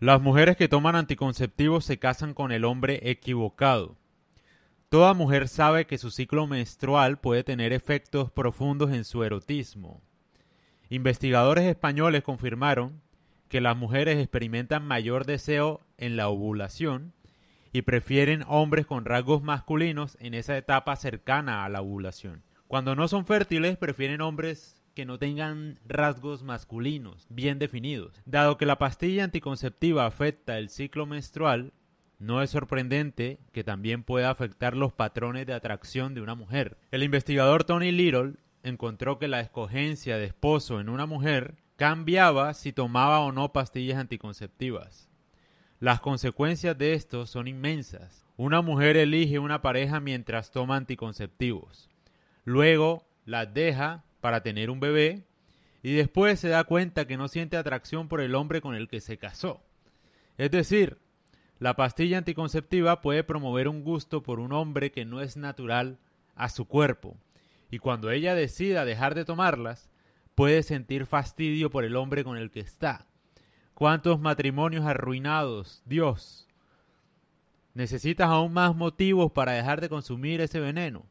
Las mujeres que toman anticonceptivos se casan con el hombre equivocado. Toda mujer sabe que su ciclo menstrual puede tener efectos profundos en su erotismo. Investigadores españoles confirmaron que las mujeres experimentan mayor deseo en la ovulación y prefieren hombres con rasgos masculinos en esa etapa cercana a la ovulación. Cuando no son fértiles, prefieren hombres que no tengan rasgos masculinos bien definidos. Dado que la pastilla anticonceptiva afecta el ciclo menstrual, no es sorprendente que también pueda afectar los patrones de atracción de una mujer. El investigador Tony Little encontró que la escogencia de esposo en una mujer cambiaba si tomaba o no pastillas anticonceptivas. Las consecuencias de esto son inmensas. Una mujer elige una pareja mientras toma anticonceptivos. Luego las deja para tener un bebé y después se da cuenta que no siente atracción por el hombre con el que se casó. Es decir, la pastilla anticonceptiva puede promover un gusto por un hombre que no es natural a su cuerpo y cuando ella decida dejar de tomarlas, puede sentir fastidio por el hombre con el que está. ¿Cuántos matrimonios arruinados? Dios. ¿Necesitas aún más motivos para dejar de consumir ese veneno?